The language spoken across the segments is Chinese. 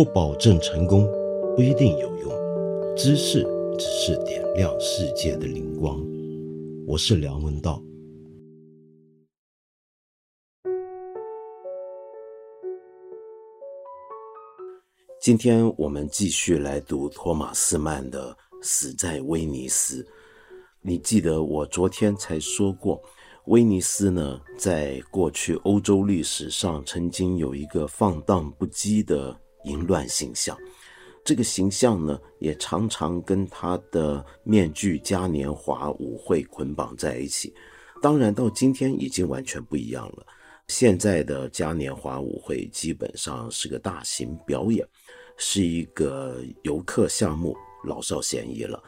不保证成功，不一定有用。知识只是点亮世界的灵光。我是梁文道。今天我们继续来读托马斯曼的《死在威尼斯》。你记得我昨天才说过，威尼斯呢，在过去欧洲历史上曾经有一个放荡不羁的淫乱形象。这个形象呢，也常常跟他的面具嘉年华舞会捆绑在一起。当然，到今天已经完全不一样了。现在的嘉年华舞会基本上是个大型表演。是一个游客项目，老少咸宜了。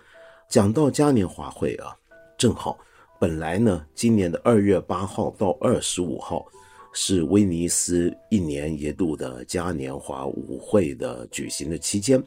讲到嘉年华会啊，正好，本来呢，今年的二月八号到二十五号是威尼斯一年一度的嘉年华舞会的举行的期间，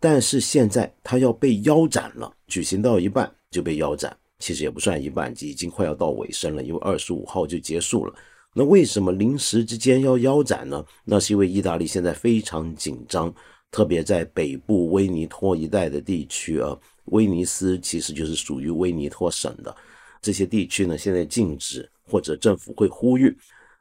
但是现在它要被腰斩了，举行到一半就被腰斩，其实也不算一半，已经快要到尾声了，因为二十五号就结束了。那为什么临时之间要腰斩呢？那是因为意大利现在非常紧张。特别在北部威尼托一带的地区啊，威尼斯其实就是属于威尼托省的这些地区呢，现在禁止或者政府会呼吁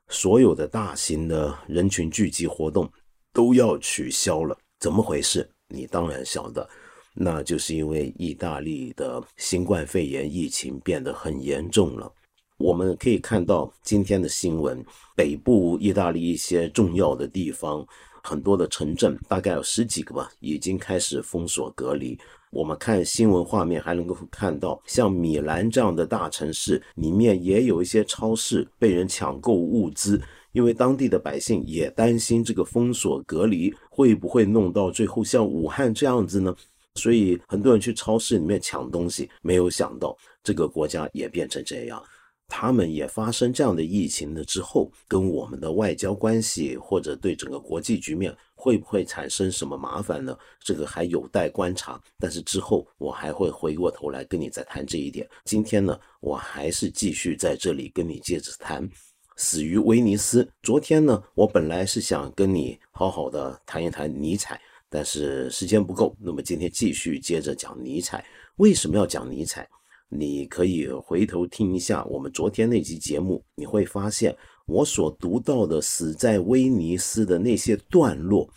所有的大型的人群聚集活动都要取消了。怎么回事？你当然晓得，那就是因为意大利的新冠肺炎疫情变得很严重了。我们可以看到今天的新闻，北部意大利一些重要的地方。很多的城镇，大概有十几个吧，已经开始封锁隔离。我们看新闻画面，还能够看到像米兰这样的大城市里面，也有一些超市被人抢购物资，因为当地的百姓也担心这个封锁隔离会不会弄到最后像武汉这样子呢？所以很多人去超市里面抢东西，没有想到这个国家也变成这样。他们也发生这样的疫情了之后，跟我们的外交关系或者对整个国际局面会不会产生什么麻烦呢？这个还有待观察。但是之后我还会回过头来跟你再谈这一点。今天呢，我还是继续在这里跟你接着谈死于威尼斯。昨天呢，我本来是想跟你好好的谈一谈尼采，但是时间不够。那么今天继续接着讲尼采。为什么要讲尼采？你可以回头听一下我们昨天那集节目，你会发现我所读到的死在威尼斯的那些段落，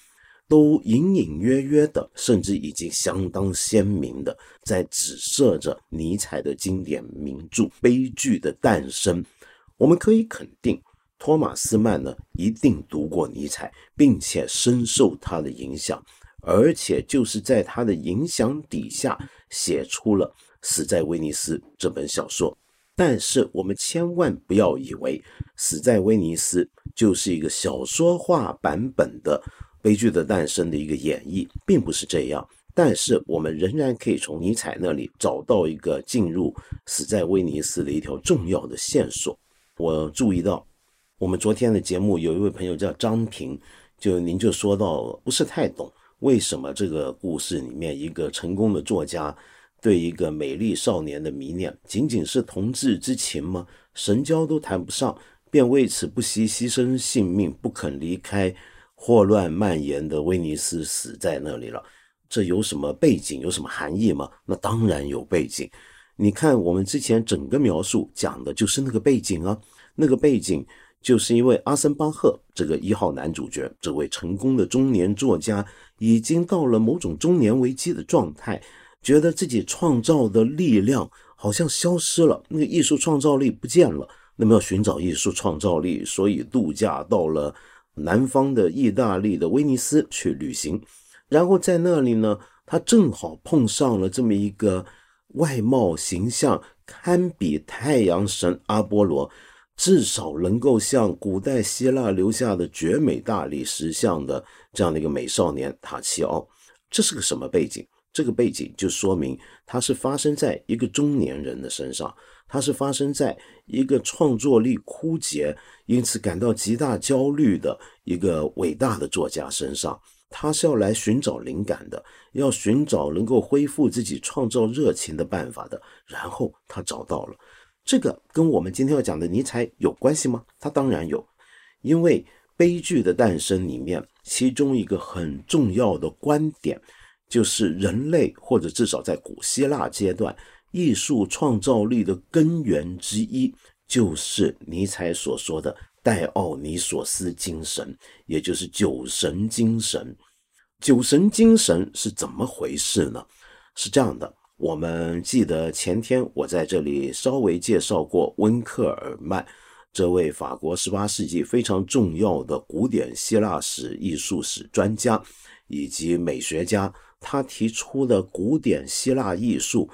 都隐隐约约的，甚至已经相当鲜明的，在指涉着尼采的经典名著《悲剧的诞生》。我们可以肯定，托马斯曼呢一定读过尼采，并且深受他的影响，而且就是在他的影响底下写出了。死在威尼斯这本小说，但是我们千万不要以为死在威尼斯就是一个小说化版本的悲剧的诞生的一个演绎，并不是这样。但是我们仍然可以从尼采那里找到一个进入死在威尼斯的一条重要的线索。我注意到，我们昨天的节目有一位朋友叫张平，就您就说到不是太懂为什么这个故事里面一个成功的作家。对一个美丽少年的迷恋，仅仅是同志之情吗？神交都谈不上，便为此不惜牺牲性命，不肯离开霍乱蔓延的威尼斯，死在那里了。这有什么背景？有什么含义吗？那当然有背景。你看，我们之前整个描述讲的就是那个背景啊。那个背景就是因为阿森巴赫这个一号男主角，这位成功的中年作家，已经到了某种中年危机的状态。觉得自己创造的力量好像消失了，那个艺术创造力不见了。那么要寻找艺术创造力，所以度假到了南方的意大利的威尼斯去旅行。然后在那里呢，他正好碰上了这么一个外貌形象堪比太阳神阿波罗，至少能够像古代希腊留下的绝美大理石像的这样的一个美少年塔奇奥。这是个什么背景？这个背景就说明，它是发生在一个中年人的身上，它是发生在一个创作力枯竭，因此感到极大焦虑的一个伟大的作家身上。他是要来寻找灵感的，要寻找能够恢复自己创造热情的办法的。然后他找到了，这个跟我们今天要讲的尼采有关系吗？他当然有，因为悲剧的诞生里面。其中一个很重要的观点，就是人类或者至少在古希腊阶段，艺术创造力的根源之一，就是尼采所说的戴奥尼索斯精神，也就是酒神精神。酒神精神是怎么回事呢？是这样的，我们记得前天我在这里稍微介绍过温克尔曼。这位法国十八世纪非常重要的古典希腊史、艺术史专家以及美学家，他提出的古典希腊艺术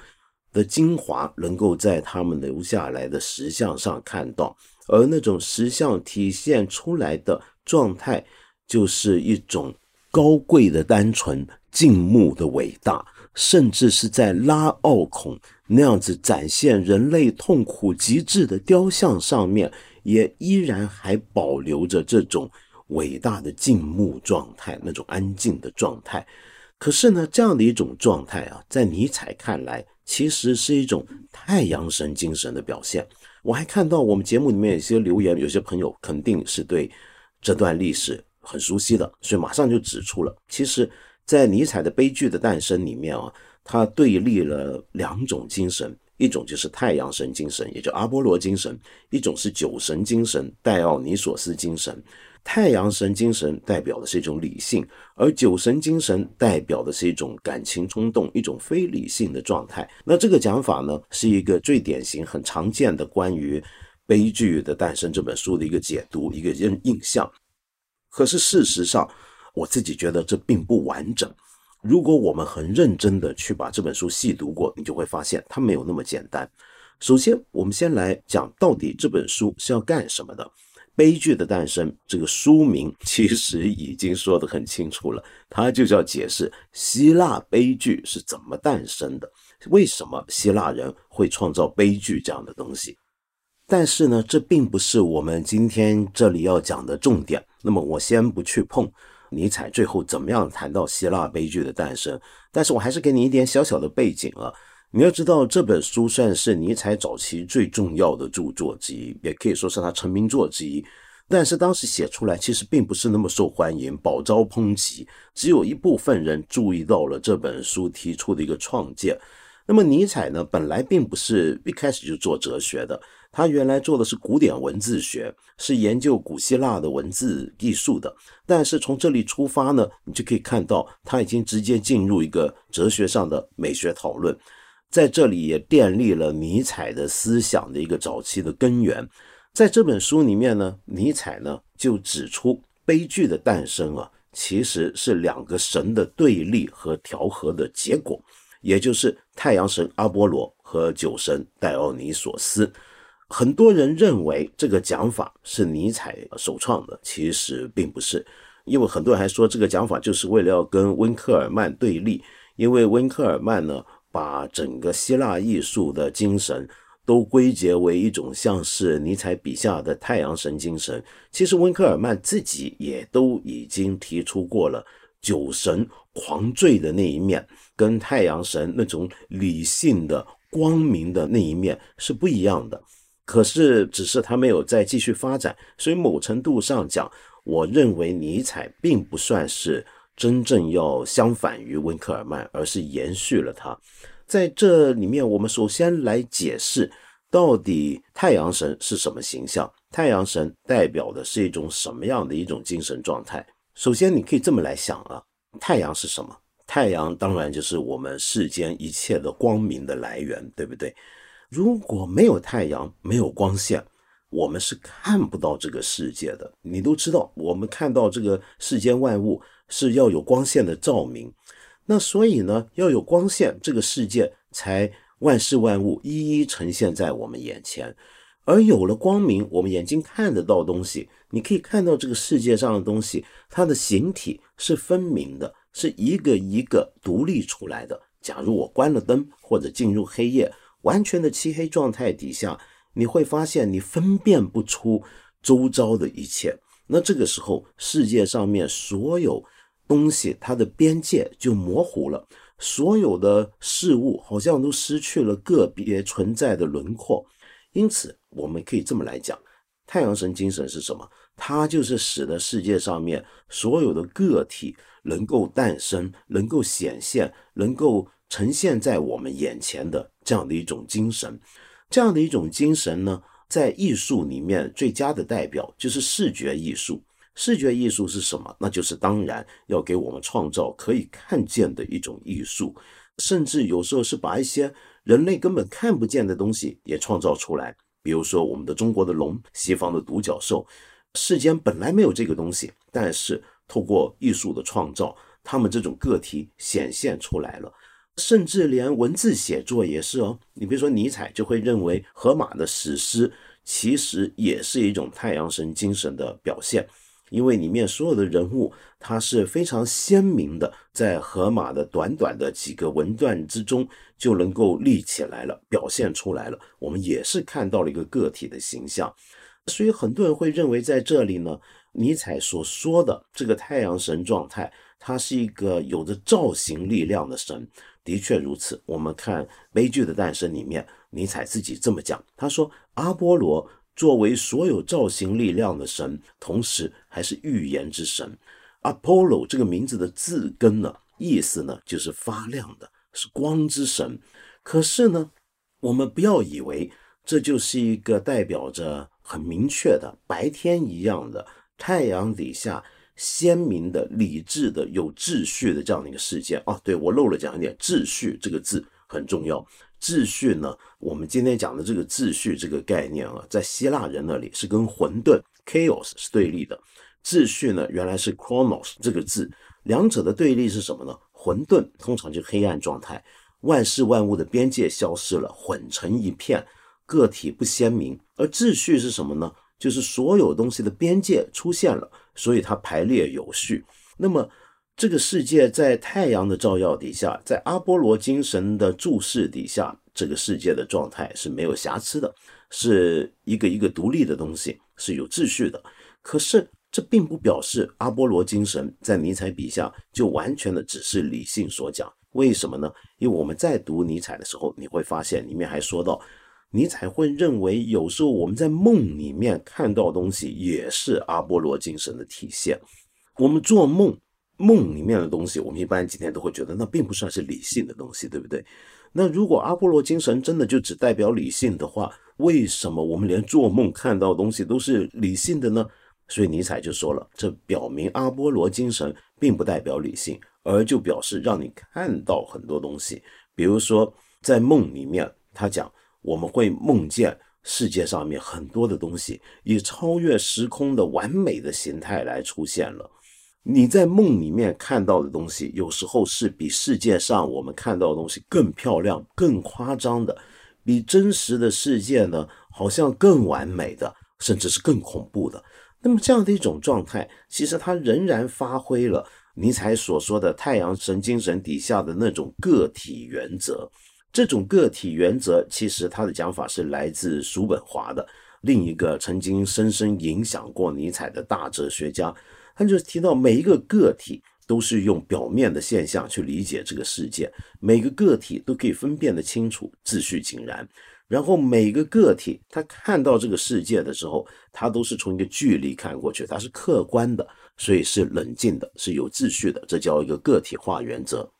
的精华能够在他们留下来的石像上看到，而那种石像体现出来的状态，就是一种高贵的单纯、静穆的伟大，甚至是在拉奥孔。那样子展现人类痛苦极致的雕像上面，也依然还保留着这种伟大的静穆状态，那种安静的状态。可是呢，这样的一种状态啊，在尼采看来，其实是一种太阳神精神的表现。我还看到我们节目里面有些留言，有些朋友肯定是对这段历史很熟悉的，所以马上就指出了，其实，在尼采的悲剧的诞生里面啊。他对立了两种精神，一种就是太阳神精神，也叫阿波罗精神；一种是酒神精神，戴奥尼索斯精神。太阳神精神代表的是一种理性，而酒神精神代表的是一种感情冲动，一种非理性的状态。那这个讲法呢，是一个最典型、很常见的关于《悲剧的诞生》这本书的一个解读，一个印印象。可是事实上，我自己觉得这并不完整。如果我们很认真的去把这本书细读过，你就会发现它没有那么简单。首先，我们先来讲到底这本书是要干什么的。《悲剧的诞生》这个书名其实已经说得很清楚了，它就是要解释希腊悲剧是怎么诞生的，为什么希腊人会创造悲剧这样的东西。但是呢，这并不是我们今天这里要讲的重点。那么，我先不去碰。尼采最后怎么样谈到希腊悲剧的诞生？但是我还是给你一点小小的背景啊。你要知道，这本书算是尼采早期最重要的著作之一，也可以说是他成名作之一。但是当时写出来其实并不是那么受欢迎，饱遭抨击。只有一部分人注意到了这本书提出的一个创建。那么尼采呢，本来并不是一开始就做哲学的。他原来做的是古典文字学，是研究古希腊的文字艺术的。但是从这里出发呢，你就可以看到他已经直接进入一个哲学上的美学讨论，在这里也奠立了尼采的思想的一个早期的根源。在这本书里面呢，尼采呢就指出，悲剧的诞生啊，其实是两个神的对立和调和的结果，也就是太阳神阿波罗和酒神戴奥尼索斯。很多人认为这个讲法是尼采首创的，其实并不是，因为很多人还说这个讲法就是为了要跟温克尔曼对立，因为温克尔曼呢把整个希腊艺术的精神都归结为一种像是尼采笔下的太阳神精神。其实温克尔曼自己也都已经提出过了，酒神狂醉的那一面跟太阳神那种理性的光明的那一面是不一样的。可是，只是他没有再继续发展，所以某程度上讲，我认为尼采并不算是真正要相反于温克尔曼，而是延续了他。在这里面，我们首先来解释到底太阳神是什么形象，太阳神代表的是一种什么样的一种精神状态。首先，你可以这么来想啊，太阳是什么？太阳当然就是我们世间一切的光明的来源，对不对？如果没有太阳，没有光线，我们是看不到这个世界的。你都知道，我们看到这个世间万物是要有光线的照明。那所以呢，要有光线，这个世界才万事万物一一呈现在我们眼前。而有了光明，我们眼睛看得到东西，你可以看到这个世界上的东西，它的形体是分明的，是一个一个独立出来的。假如我关了灯，或者进入黑夜。完全的漆黑状态底下，你会发现你分辨不出周遭的一切。那这个时候，世界上面所有东西它的边界就模糊了，所有的事物好像都失去了个别存在的轮廓。因此，我们可以这么来讲：太阳神精神是什么？它就是使得世界上面所有的个体能够诞生、能够显现、能够呈现在我们眼前的这样的一种精神。这样的一种精神呢，在艺术里面最佳的代表就是视觉艺术。视觉艺术是什么？那就是当然要给我们创造可以看见的一种艺术，甚至有时候是把一些人类根本看不见的东西也创造出来。比如说我们的中国的龙，西方的独角兽，世间本来没有这个东西，但是透过艺术的创造，他们这种个体显现出来了。甚至连文字写作也是哦。你比如说尼采就会认为荷马的史诗其实也是一种太阳神精神的表现。因为里面所有的人物，他是非常鲜明的，在荷马的短短的几个文段之中就能够立起来了，表现出来了。我们也是看到了一个个体的形象，所以很多人会认为在这里呢，尼采所说的这个太阳神状态，它是一个有着造型力量的神，的确如此。我们看《悲剧的诞生》里面，尼采自己这么讲，他说阿波罗。作为所有造型力量的神，同时还是预言之神。Apollo 这个名字的字根呢，意思呢就是发亮的，是光之神。可是呢，我们不要以为这就是一个代表着很明确的白天一样的太阳底下鲜明的、理智的、有秩序的这样的一个世界啊。对我漏了讲一点，秩序这个字很重要。秩序呢？我们今天讲的这个秩序这个概念啊，在希腊人那里是跟混沌 （chaos） 是对立的。秩序呢，原来是 chronos 这个字，两者的对立是什么呢？混沌通常就黑暗状态，万事万物的边界消失了，混成一片，个体不鲜明。而秩序是什么呢？就是所有东西的边界出现了，所以它排列有序。那么。这个世界在太阳的照耀底下，在阿波罗精神的注视底下，这个世界的状态是没有瑕疵的，是一个一个独立的东西，是有秩序的。可是这并不表示阿波罗精神在尼采笔下就完全的只是理性所讲。为什么呢？因为我们在读尼采的时候，你会发现里面还说到，尼采会认为有时候我们在梦里面看到东西也是阿波罗精神的体现。我们做梦。梦里面的东西，我们一般今天都会觉得那并不算是理性的东西，对不对？那如果阿波罗精神真的就只代表理性的话，为什么我们连做梦看到东西都是理性的呢？所以尼采就说了，这表明阿波罗精神并不代表理性，而就表示让你看到很多东西。比如说在梦里面，他讲我们会梦见世界上面很多的东西以超越时空的完美的形态来出现了。你在梦里面看到的东西，有时候是比世界上我们看到的东西更漂亮、更夸张的，比真实的世界呢，好像更完美的，甚至是更恐怖的。那么这样的一种状态，其实它仍然发挥了尼采所说的太阳神精神底下的那种个体原则。这种个体原则，其实他的讲法是来自叔本华的另一个曾经深深影响过尼采的大哲学家。他就提到，每一个个体都是用表面的现象去理解这个世界，每个个体都可以分辨得清楚，秩序井然。然后每个个体他看到这个世界的时候，他都是从一个距离看过去，他是客观的，所以是冷静的，是有秩序的，这叫一个个体化原则。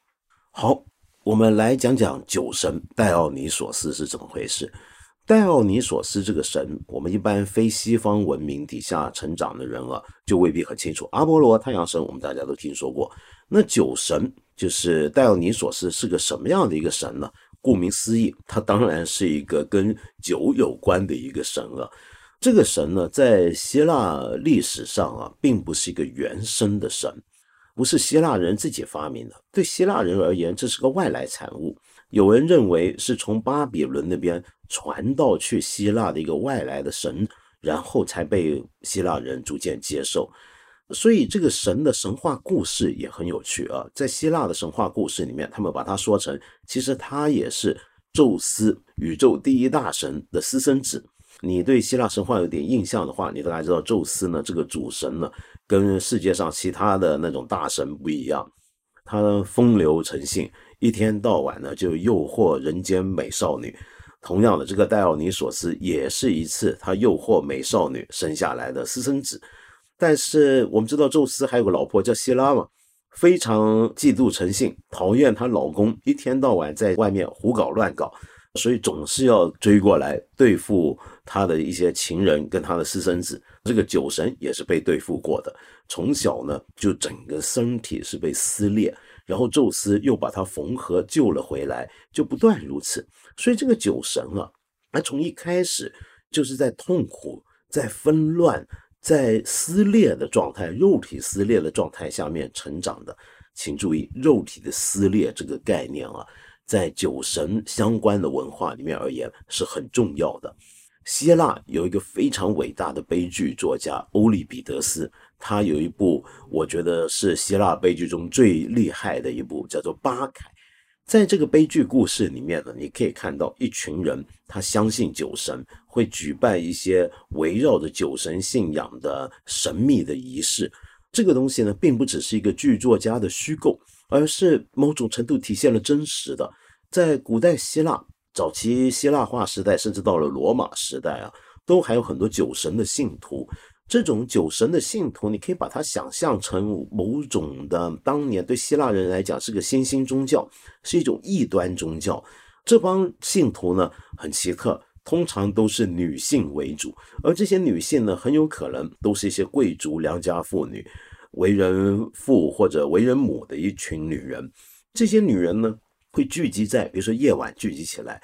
好，我们来讲讲酒神戴奥尼索斯是怎么回事。戴奥尼索斯这个神，我们一般非西方文明底下成长的人啊，就未必很清楚。阿波罗太阳神，我们大家都听说过。那酒神就是戴奥尼索斯是个什么样的一个神呢？顾名思义，他当然是一个跟酒有关的一个神了。这个神呢，在希腊历史上啊，并不是一个原生的神，不是希腊人自己发明的。对希腊人而言，这是个外来产物。有人认为是从巴比伦那边传到去希腊的一个外来的神，然后才被希腊人逐渐接受。所以这个神的神话故事也很有趣啊。在希腊的神话故事里面，他们把它说成，其实他也是宙斯，宇宙第一大神的私生子。你对希腊神话有点印象的话，你大概知道宙斯呢，这个主神呢，跟世界上其他的那种大神不一样，他风流成性。一天到晚呢，就诱惑人间美少女，同样的，这个戴奥尼索斯也是一次他诱惑美少女生下来的私生子。但是我们知道，宙斯还有个老婆叫希拉嘛，非常嫉妒成性，讨厌她老公一天到晚在外面胡搞乱搞，所以总是要追过来对付他的一些情人跟他的私生子。这个酒神也是被对付过的，从小呢就整个身体是被撕裂，然后宙斯又把他缝合救了回来，就不断如此。所以这个酒神啊，他从一开始就是在痛苦、在纷乱。在撕裂的状态，肉体撕裂的状态下面成长的，请注意，肉体的撕裂这个概念啊，在酒神相关的文化里面而言是很重要的。希腊有一个非常伟大的悲剧作家欧利比得斯，他有一部我觉得是希腊悲剧中最厉害的一部，叫做《巴凯》。在这个悲剧故事里面呢，你可以看到一群人，他相信酒神，会举办一些围绕着酒神信仰的神秘的仪式。这个东西呢，并不只是一个剧作家的虚构，而是某种程度体现了真实的。在古代希腊早期希腊化时代，甚至到了罗马时代啊，都还有很多酒神的信徒。这种酒神的信徒，你可以把它想象成某种的当年对希腊人来讲是个新兴宗教，是一种异端宗教。这帮信徒呢很奇特，通常都是女性为主，而这些女性呢很有可能都是一些贵族良家妇女，为人父或者为人母的一群女人。这些女人呢会聚集在，比如说夜晚聚集起来，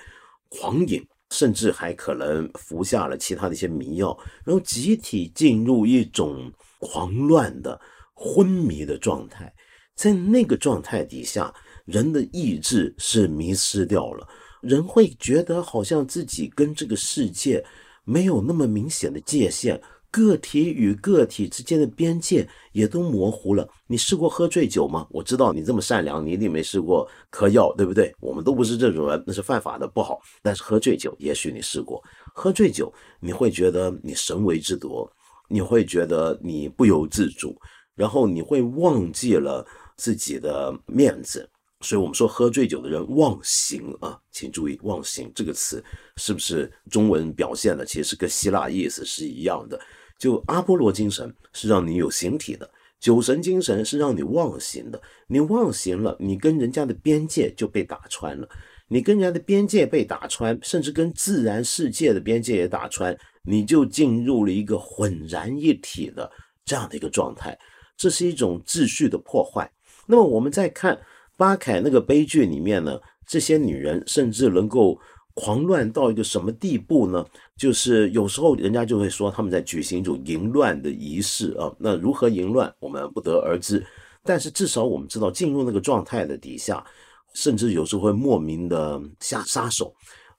狂饮。甚至还可能服下了其他的一些迷药，然后集体进入一种狂乱的昏迷的状态。在那个状态底下，人的意志是迷失掉了，人会觉得好像自己跟这个世界没有那么明显的界限。个体与个体之间的边界也都模糊了。你试过喝醉酒吗？我知道你这么善良，你一定没试过嗑药，对不对？我们都不是这种人，那是犯法的，不好。但是喝醉酒，也许你试过。喝醉酒，你会觉得你神为之夺，你会觉得你不由自主，然后你会忘记了自己的面子。所以我们说喝醉酒的人忘形啊，请注意“忘形”这个词是不是中文表现的？其实跟希腊意思是一样的。就阿波罗精神是让你有形体的，酒神精神是让你忘形的。你忘形了，你跟人家的边界就被打穿了。你跟人家的边界被打穿，甚至跟自然世界的边界也打穿，你就进入了一个浑然一体的这样的一个状态。这是一种秩序的破坏。那么我们再看巴凯那个悲剧里面呢，这些女人甚至能够。狂乱到一个什么地步呢？就是有时候人家就会说他们在举行一种淫乱的仪式啊。那如何淫乱，我们不得而知。但是至少我们知道，进入那个状态的底下，甚至有时候会莫名的下杀手，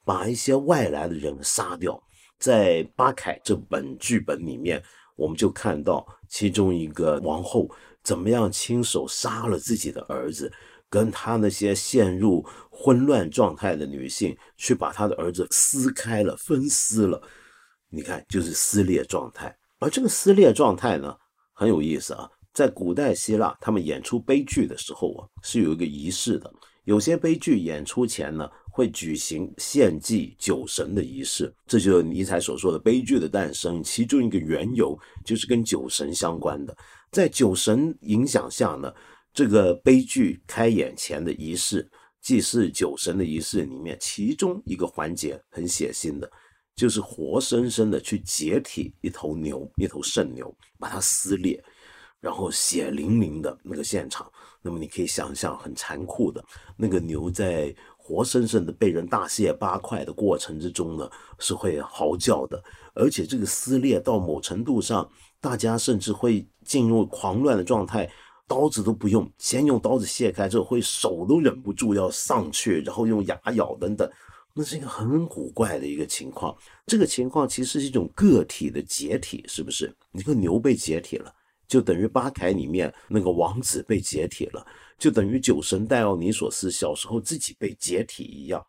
把一些外来的人杀掉。在巴凯这本剧本里面，我们就看到其中一个王后怎么样亲手杀了自己的儿子。跟他那些陷入混乱状态的女性，去把她的儿子撕开了、分撕了，你看，就是撕裂状态。而这个撕裂状态呢，很有意思啊。在古代希腊，他们演出悲剧的时候啊，是有一个仪式的。有些悲剧演出前呢，会举行献祭酒神的仪式。这就是尼采所说的悲剧的诞生，其中一个缘由就是跟酒神相关的。在酒神影响下呢。这个悲剧开演前的仪式，祭祀酒神的仪式里面，其中一个环节很血腥的，就是活生生的去解体一头牛，一头圣牛，把它撕裂，然后血淋淋的那个现场。那么你可以想象，很残酷的那个牛在活生生的被人大卸八块的过程之中呢，是会嚎叫的，而且这个撕裂到某程度上，大家甚至会进入狂乱的状态。刀子都不用，先用刀子卸开之后，会手都忍不住要上去，然后用牙咬等等，那是一个很古怪的一个情况。这个情况其实是一种个体的解体，是不是？你个牛被解体了，就等于巴凯里面那个王子被解体了，就等于酒神戴奥尼索斯小时候自己被解体一样。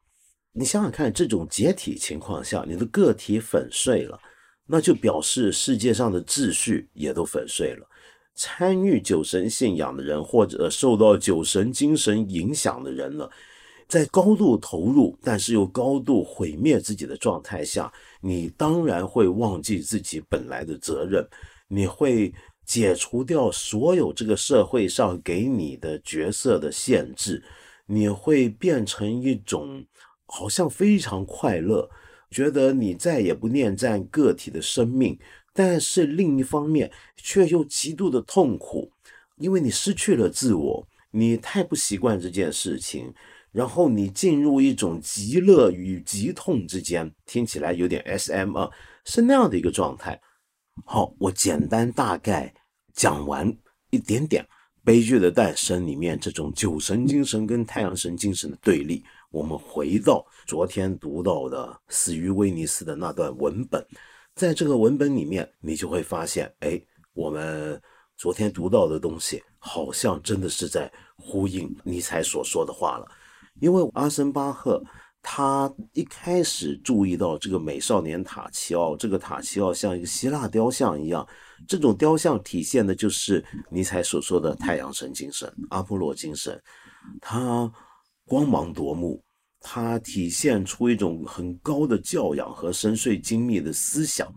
你想想看，这种解体情况下，你的个体粉碎了，那就表示世界上的秩序也都粉碎了。参与酒神信仰的人，或者受到酒神精神影响的人呢，在高度投入，但是又高度毁灭自己的状态下，你当然会忘记自己本来的责任，你会解除掉所有这个社会上给你的角色的限制，你会变成一种好像非常快乐，觉得你再也不念战个体的生命，但是另一方面却又极度的痛苦，因为你失去了自我。你太不习惯这件事情，然后你进入一种极乐与极痛之间，听起来有点 S M 啊，是那样的一个状态。好，我简单大概讲完一点点《悲剧的诞生》里面这种酒神精神跟太阳神精神的对立。我们回到昨天读到的《死于威尼斯》的那段文本，在这个文本里面，你就会发现，哎，我们昨天读到的东西，好像真的是在。呼应尼采所说的话了，因为阿森巴赫他一开始注意到这个美少年塔奇奥，这个塔奇奥像一个希腊雕像一样，这种雕像体现的就是尼采所说的太阳神精神、阿波罗精神，他光芒夺目，他体现出一种很高的教养和深邃精密的思想，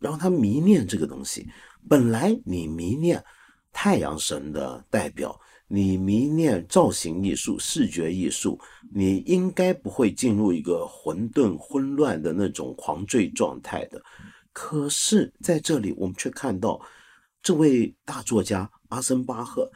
然后他迷恋这个东西。本来你迷恋太阳神的代表。你迷恋造型艺术、视觉艺术，你应该不会进入一个混沌、混乱的那种狂醉状态的。可是，在这里，我们却看到这位大作家阿森巴赫，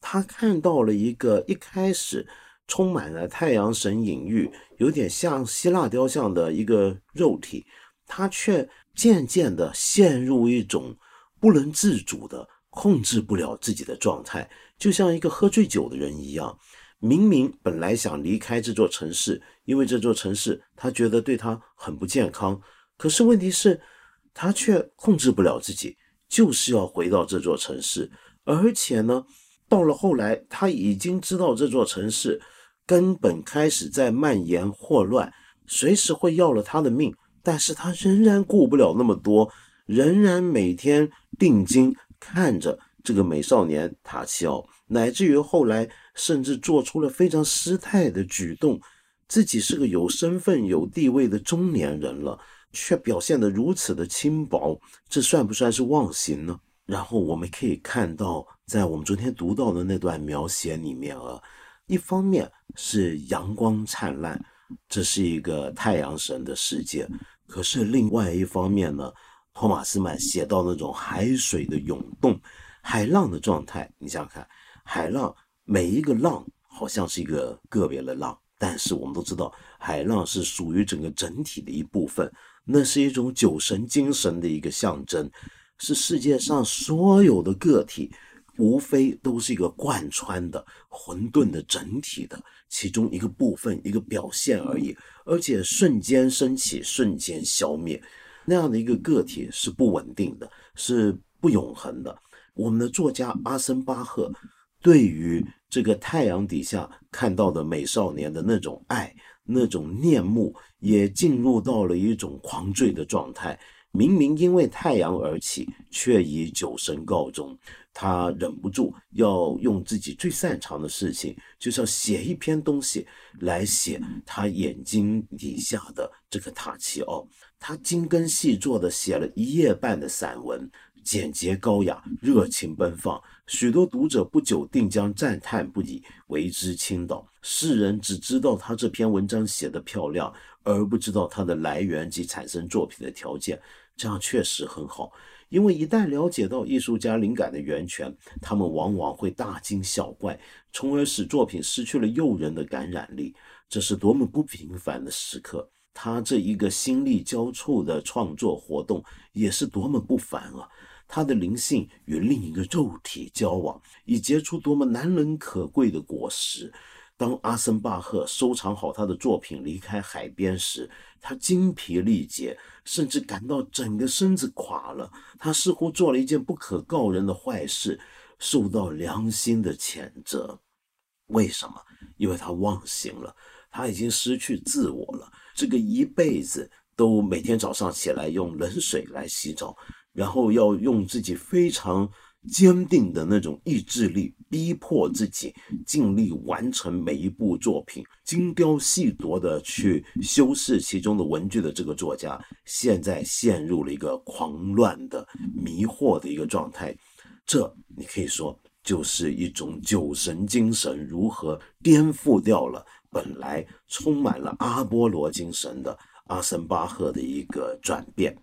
他看到了一个一开始充满了太阳神隐喻、有点像希腊雕像的一个肉体，他却渐渐的陷入一种不能自主的、控制不了自己的状态。就像一个喝醉酒的人一样，明明本来想离开这座城市，因为这座城市他觉得对他很不健康。可是问题是，他却控制不了自己，就是要回到这座城市。而且呢，到了后来，他已经知道这座城市根本开始在蔓延祸乱，随时会要了他的命。但是他仍然顾不了那么多，仍然每天定睛看着。这个美少年塔奇奥，乃至于后来甚至做出了非常失态的举动，自己是个有身份、有地位的中年人了，却表现得如此的轻薄，这算不算是忘形呢？然后我们可以看到，在我们昨天读到的那段描写里面啊，一方面是阳光灿烂，这是一个太阳神的世界，可是另外一方面呢，托马斯曼写到那种海水的涌动。海浪的状态，你想想看，海浪每一个浪好像是一个个别的浪，但是我们都知道，海浪是属于整个整体的一部分，那是一种酒神精神的一个象征，是世界上所有的个体，无非都是一个贯穿的混沌的整体的其中一个部分，一个表现而已，而且瞬间升起，瞬间消灭，那样的一个个体是不稳定的，是不永恒的。我们的作家阿森巴赫对于这个太阳底下看到的美少年的那种爱、那种念慕，也进入到了一种狂醉的状态。明明因为太阳而起，却以酒神告终。他忍不住要用自己最擅长的事情，就是要写一篇东西来写他眼睛底下的这个塔奇奥。他精耕细作的写了一夜半的散文。简洁高雅，热情奔放，许多读者不久定将赞叹不已，为之倾倒。世人只知道他这篇文章写得漂亮，而不知道它的来源及产生作品的条件。这样确实很好，因为一旦了解到艺术家灵感的源泉，他们往往会大惊小怪，从而使作品失去了诱人的感染力。这是多么不平凡的时刻！他这一个心力交瘁的创作活动，也是多么不凡啊！他的灵性与另一个肉体交往，以结出多么难能可贵的果实。当阿森巴赫收藏好他的作品离开海边时，他精疲力竭，甚至感到整个身子垮了。他似乎做了一件不可告人的坏事，受到良心的谴责。为什么？因为他忘形了，他已经失去自我了。这个一辈子都每天早上起来用冷水来洗澡。然后要用自己非常坚定的那种意志力，逼迫自己尽力完成每一部作品，精雕细琢的去修饰其中的文句的这个作家，现在陷入了一个狂乱的迷惑的一个状态。这你可以说就是一种酒神精神如何颠覆掉了本来充满了阿波罗精神的阿森巴赫的一个转变。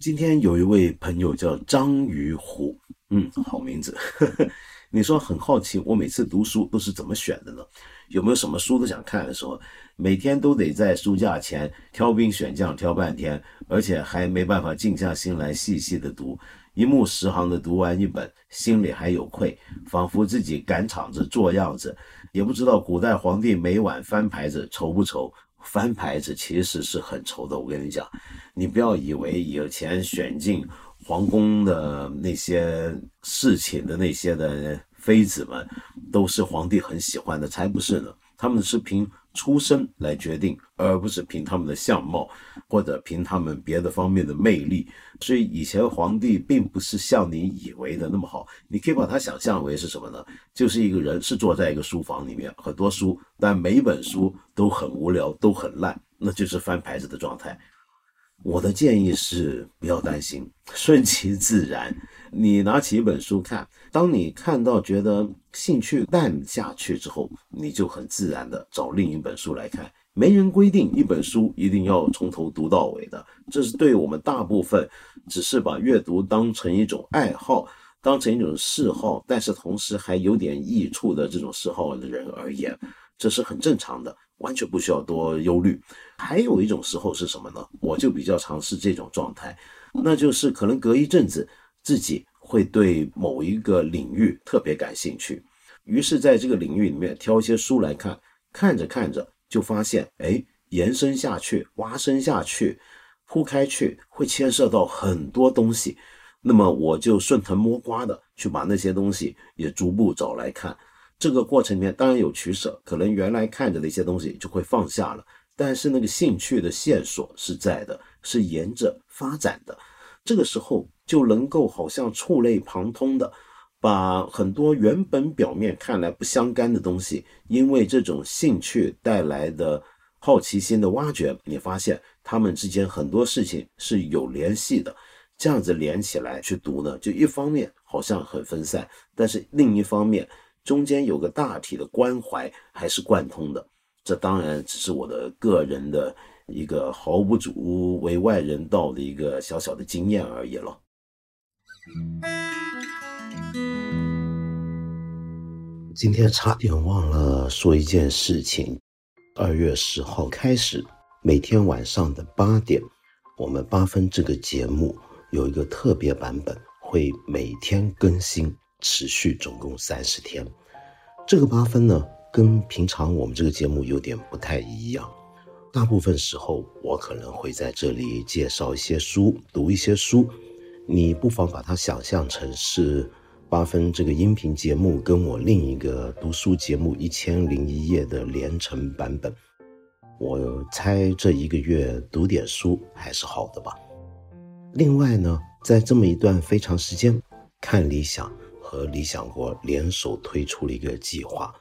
今天有一位朋友叫张鱼虎，嗯，好名字。你说很好奇，我每次读书都是怎么选的呢？有没有什么书都想看的时候，每天都得在书架前挑兵选将挑半天，而且还没办法静下心来细细的读，一目十行的读完一本，心里还有愧，仿佛自己赶场子做样子，也不知道古代皇帝每晚翻牌子愁不愁。翻牌子其实是很愁的，我跟你讲，你不要以为以前选进皇宫的那些侍寝的那些的妃子们都是皇帝很喜欢的，才不是呢。他们是凭出身来决定，而不是凭他们的相貌或者凭他们别的方面的魅力。所以以前皇帝并不是像你以为的那么好。你可以把它想象为是什么呢？就是一个人是坐在一个书房里面，很多书，但每本书都很无聊，都很烂，那就是翻牌子的状态。我的建议是不要担心，顺其自然。你拿起一本书看，当你看到觉得兴趣淡下去之后，你就很自然的找另一本书来看。没人规定一本书一定要从头读到尾的，这是对我们大部分只是把阅读当成一种爱好、当成一种嗜好，但是同时还有点益处的这种嗜好的人而言，这是很正常的。完全不需要多忧虑。还有一种时候是什么呢？我就比较尝试这种状态，那就是可能隔一阵子自己会对某一个领域特别感兴趣，于是在这个领域里面挑一些书来看，看着看着就发现，哎，延伸下去、挖深下去、铺开去，会牵涉到很多东西。那么我就顺藤摸瓜的去把那些东西也逐步找来看。这个过程里面当然有取舍，可能原来看着的一些东西就会放下了，但是那个兴趣的线索是在的，是沿着发展的。这个时候就能够好像触类旁通的，把很多原本表面看来不相干的东西，因为这种兴趣带来的好奇心的挖掘，你发现他们之间很多事情是有联系的。这样子连起来去读呢，就一方面好像很分散，但是另一方面。中间有个大体的关怀还是贯通的，这当然只是我的个人的一个毫不足为外人道的一个小小的经验而已了。今天差点忘了说一件事情，二月十号开始，每天晚上的八点，我们八分这个节目有一个特别版本，会每天更新。持续总共三十天，这个八分呢，跟平常我们这个节目有点不太一样。大部分时候，我可能会在这里介绍一些书，读一些书。你不妨把它想象成是八分这个音频节目跟我另一个读书节目《一千零一夜》的连成版本。我猜这一个月读点书还是好的吧。另外呢，在这么一段非常时间，看理想。和理想国联手推出了一个计划，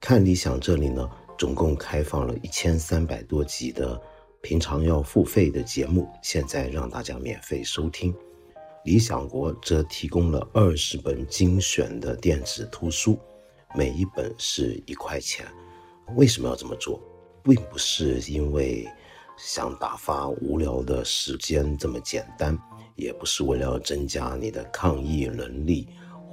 看理想这里呢，总共开放了一千三百多集的平常要付费的节目，现在让大家免费收听。理想国则提供了二十本精选的电子图书，每一本是一块钱。为什么要这么做？并不是因为想打发无聊的时间这么简单，也不是为了增加你的抗疫能力。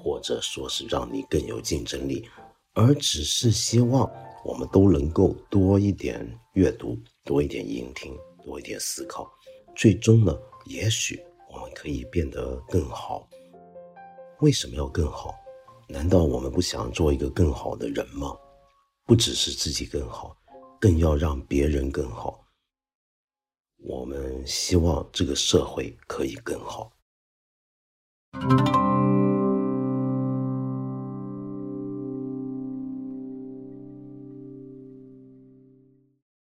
或者说是让你更有竞争力，而只是希望我们都能够多一点阅读，多一点聆听，多一点思考。最终呢，也许我们可以变得更好。为什么要更好？难道我们不想做一个更好的人吗？不只是自己更好，更要让别人更好。我们希望这个社会可以更好。